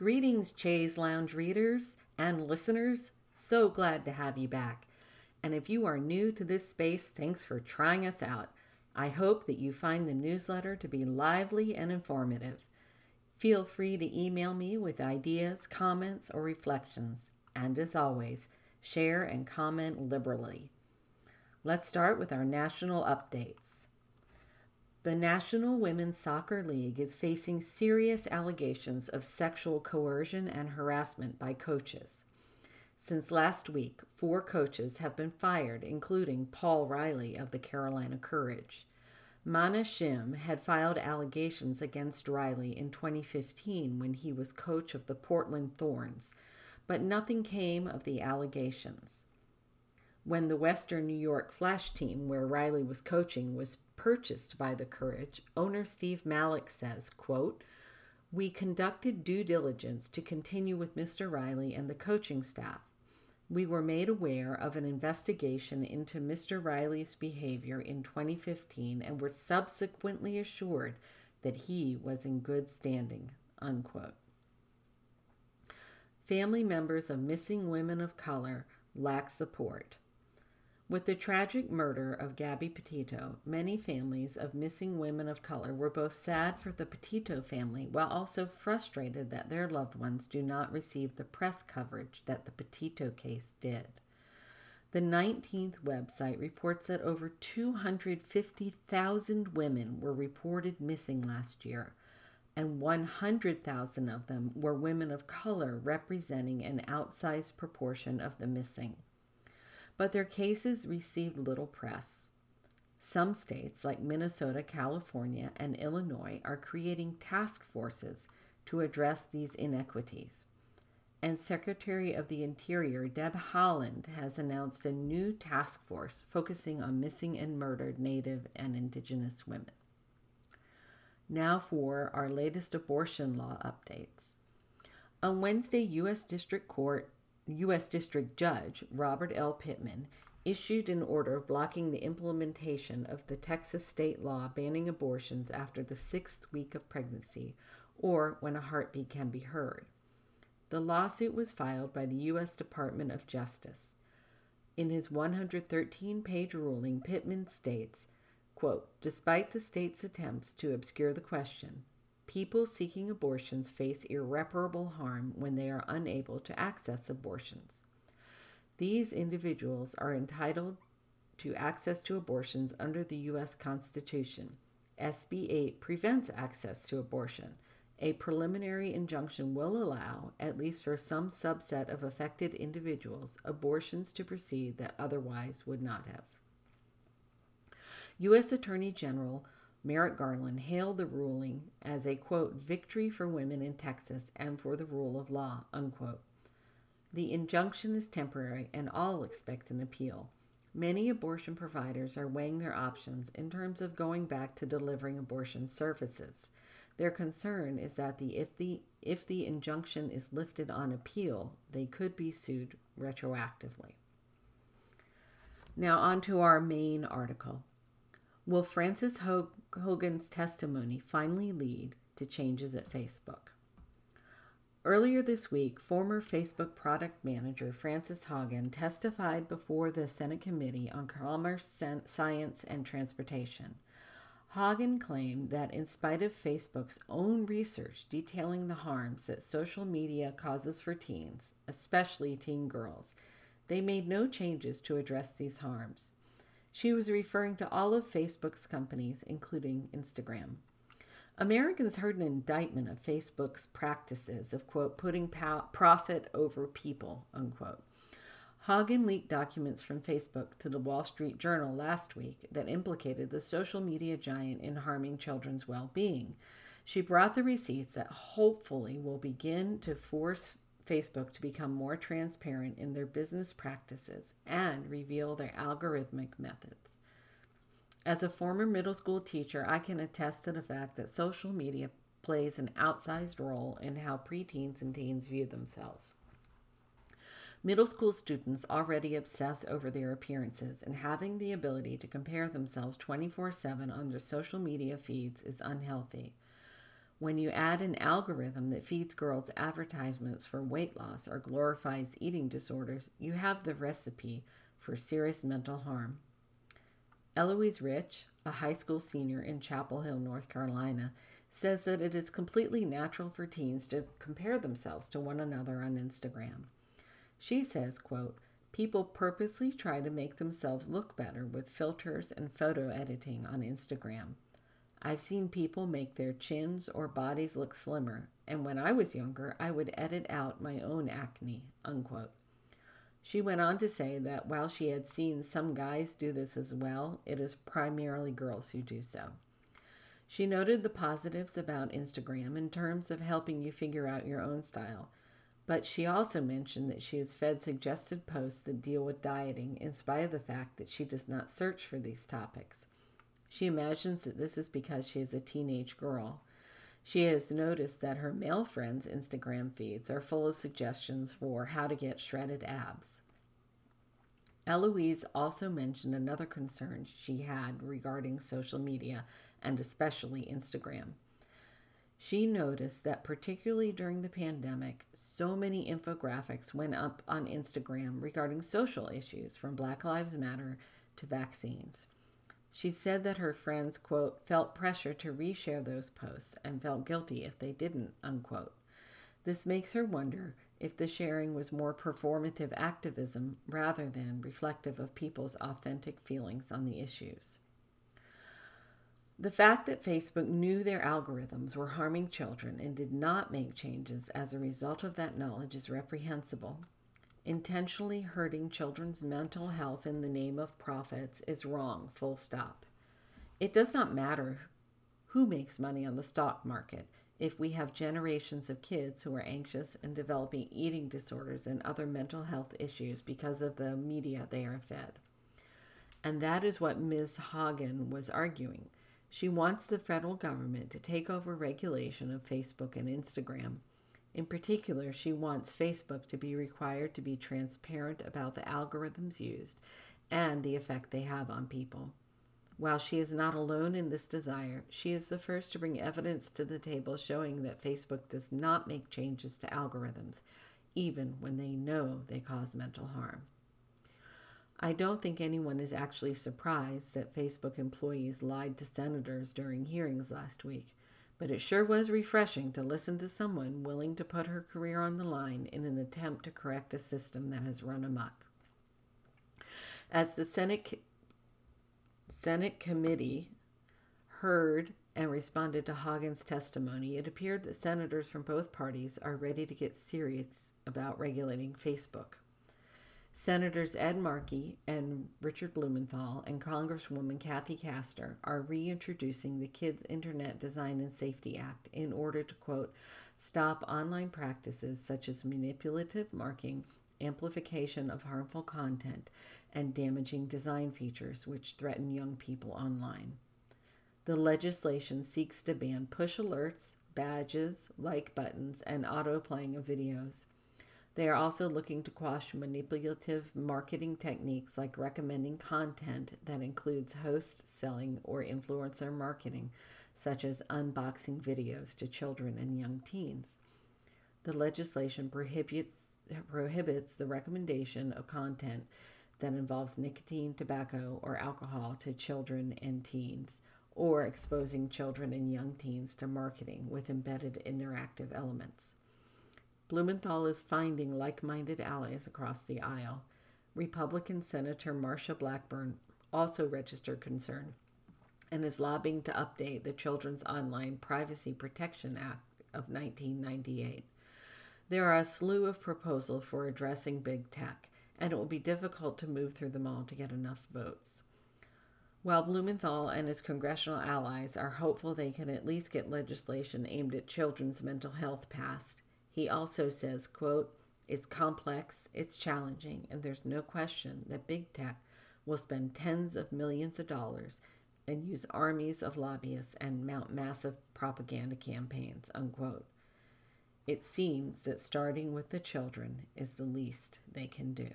Greetings, Chaise Lounge readers and listeners. So glad to have you back. And if you are new to this space, thanks for trying us out. I hope that you find the newsletter to be lively and informative. Feel free to email me with ideas, comments, or reflections. And as always, share and comment liberally. Let's start with our national updates. The National Women's Soccer League is facing serious allegations of sexual coercion and harassment by coaches. Since last week, four coaches have been fired, including Paul Riley of the Carolina Courage. Mana Shim had filed allegations against Riley in 2015 when he was coach of the Portland Thorns, but nothing came of the allegations when the Western New York Flash team, where Riley was coaching, was purchased by the Courage, owner Steve Malik says, quote, We conducted due diligence to continue with Mr. Riley and the coaching staff. We were made aware of an investigation into Mr. Riley's behavior in 2015 and were subsequently assured that he was in good standing. Unquote. Family members of missing women of color lack support. With the tragic murder of Gabby Petito, many families of missing women of color were both sad for the Petito family while also frustrated that their loved ones do not receive the press coverage that the Petito case did. The 19th website reports that over 250,000 women were reported missing last year, and 100,000 of them were women of color, representing an outsized proportion of the missing but their cases received little press. Some states, like Minnesota, California, and Illinois, are creating task forces to address these inequities. And Secretary of the Interior Deb Haaland has announced a new task force focusing on missing and murdered Native and Indigenous women. Now for our latest abortion law updates. On Wednesday, U.S. District Court U.S. District Judge Robert L. Pittman issued an order blocking the implementation of the Texas state law banning abortions after the sixth week of pregnancy or when a heartbeat can be heard. The lawsuit was filed by the U.S. Department of Justice. In his 113 page ruling, Pittman states, quote, Despite the state's attempts to obscure the question, People seeking abortions face irreparable harm when they are unable to access abortions. These individuals are entitled to access to abortions under the U.S. Constitution. SB 8 prevents access to abortion. A preliminary injunction will allow, at least for some subset of affected individuals, abortions to proceed that otherwise would not have. U.S. Attorney General Merrick Garland hailed the ruling as a quote victory for women in Texas and for the rule of law unquote. The injunction is temporary and all expect an appeal. Many abortion providers are weighing their options in terms of going back to delivering abortion services. Their concern is that the if the if the injunction is lifted on appeal, they could be sued retroactively. Now on to our main article. Will Frances Haugen's testimony finally lead to changes at Facebook? Earlier this week, former Facebook product manager Francis Hogan testified before the Senate Committee on Commerce, Science, and Transportation. Haugen claimed that in spite of Facebook's own research detailing the harms that social media causes for teens, especially teen girls, they made no changes to address these harms. She was referring to all of Facebook's companies, including Instagram. Americans heard an indictment of Facebook's practices of, quote, putting profit over people, unquote. Haugen leaked documents from Facebook to the Wall Street Journal last week that implicated the social media giant in harming children's well being. She brought the receipts that hopefully will begin to force Facebook to become more transparent in their business practices and reveal their algorithmic methods. As a former middle school teacher, I can attest to the fact that social media plays an outsized role in how preteens and teens view themselves. Middle school students already obsess over their appearances, and having the ability to compare themselves 24 7 on their social media feeds is unhealthy. When you add an algorithm that feeds girls advertisements for weight loss or glorifies eating disorders, you have the recipe for serious mental harm. Eloise Rich, a high school senior in Chapel Hill, North Carolina, says that it is completely natural for teens to compare themselves to one another on Instagram. She says, quote, People purposely try to make themselves look better with filters and photo editing on Instagram. I've seen people make their chins or bodies look slimmer, and when I was younger, I would edit out my own acne. Unquote. She went on to say that while she had seen some guys do this as well, it is primarily girls who do so. She noted the positives about Instagram in terms of helping you figure out your own style, but she also mentioned that she has fed suggested posts that deal with dieting in spite of the fact that she does not search for these topics. She imagines that this is because she is a teenage girl. She has noticed that her male friends' Instagram feeds are full of suggestions for how to get shredded abs. Eloise also mentioned another concern she had regarding social media and especially Instagram. She noticed that, particularly during the pandemic, so many infographics went up on Instagram regarding social issues from Black Lives Matter to vaccines. She said that her friends, quote, felt pressure to reshare those posts and felt guilty if they didn't, unquote. This makes her wonder if the sharing was more performative activism rather than reflective of people's authentic feelings on the issues. The fact that Facebook knew their algorithms were harming children and did not make changes as a result of that knowledge is reprehensible. Intentionally hurting children's mental health in the name of profits is wrong, full stop. It does not matter who makes money on the stock market if we have generations of kids who are anxious and developing eating disorders and other mental health issues because of the media they are fed. And that is what Ms. Haugen was arguing. She wants the federal government to take over regulation of Facebook and Instagram in particular, she wants Facebook to be required to be transparent about the algorithms used and the effect they have on people. While she is not alone in this desire, she is the first to bring evidence to the table showing that Facebook does not make changes to algorithms, even when they know they cause mental harm. I don't think anyone is actually surprised that Facebook employees lied to senators during hearings last week but it sure was refreshing to listen to someone willing to put her career on the line in an attempt to correct a system that has run amok. As the Senate, Senate committee heard and responded to Haugen's testimony, it appeared that senators from both parties are ready to get serious about regulating Facebook. Senators Ed Markey and Richard Blumenthal and Congresswoman Kathy Castor are reintroducing the Kids Internet Design and Safety Act in order to, quote, stop online practices such as manipulative marking, amplification of harmful content, and damaging design features which threaten young people online. The legislation seeks to ban push alerts, badges, like buttons, and auto playing of videos. They are also looking to quash manipulative marketing techniques like recommending content that includes host selling or influencer marketing, such as unboxing videos to children and young teens. The legislation prohibits, prohibits the recommendation of content that involves nicotine, tobacco, or alcohol to children and teens, or exposing children and young teens to marketing with embedded interactive elements. Blumenthal is finding like minded allies across the aisle. Republican Senator Marsha Blackburn also registered concern and is lobbying to update the Children's Online Privacy Protection Act of 1998. There are a slew of proposals for addressing big tech, and it will be difficult to move through them all to get enough votes. While Blumenthal and his congressional allies are hopeful they can at least get legislation aimed at children's mental health passed, he also says, quote, it's complex, it's challenging, and there's no question that big tech will spend tens of millions of dollars and use armies of lobbyists and mount massive propaganda campaigns, unquote. It seems that starting with the children is the least they can do.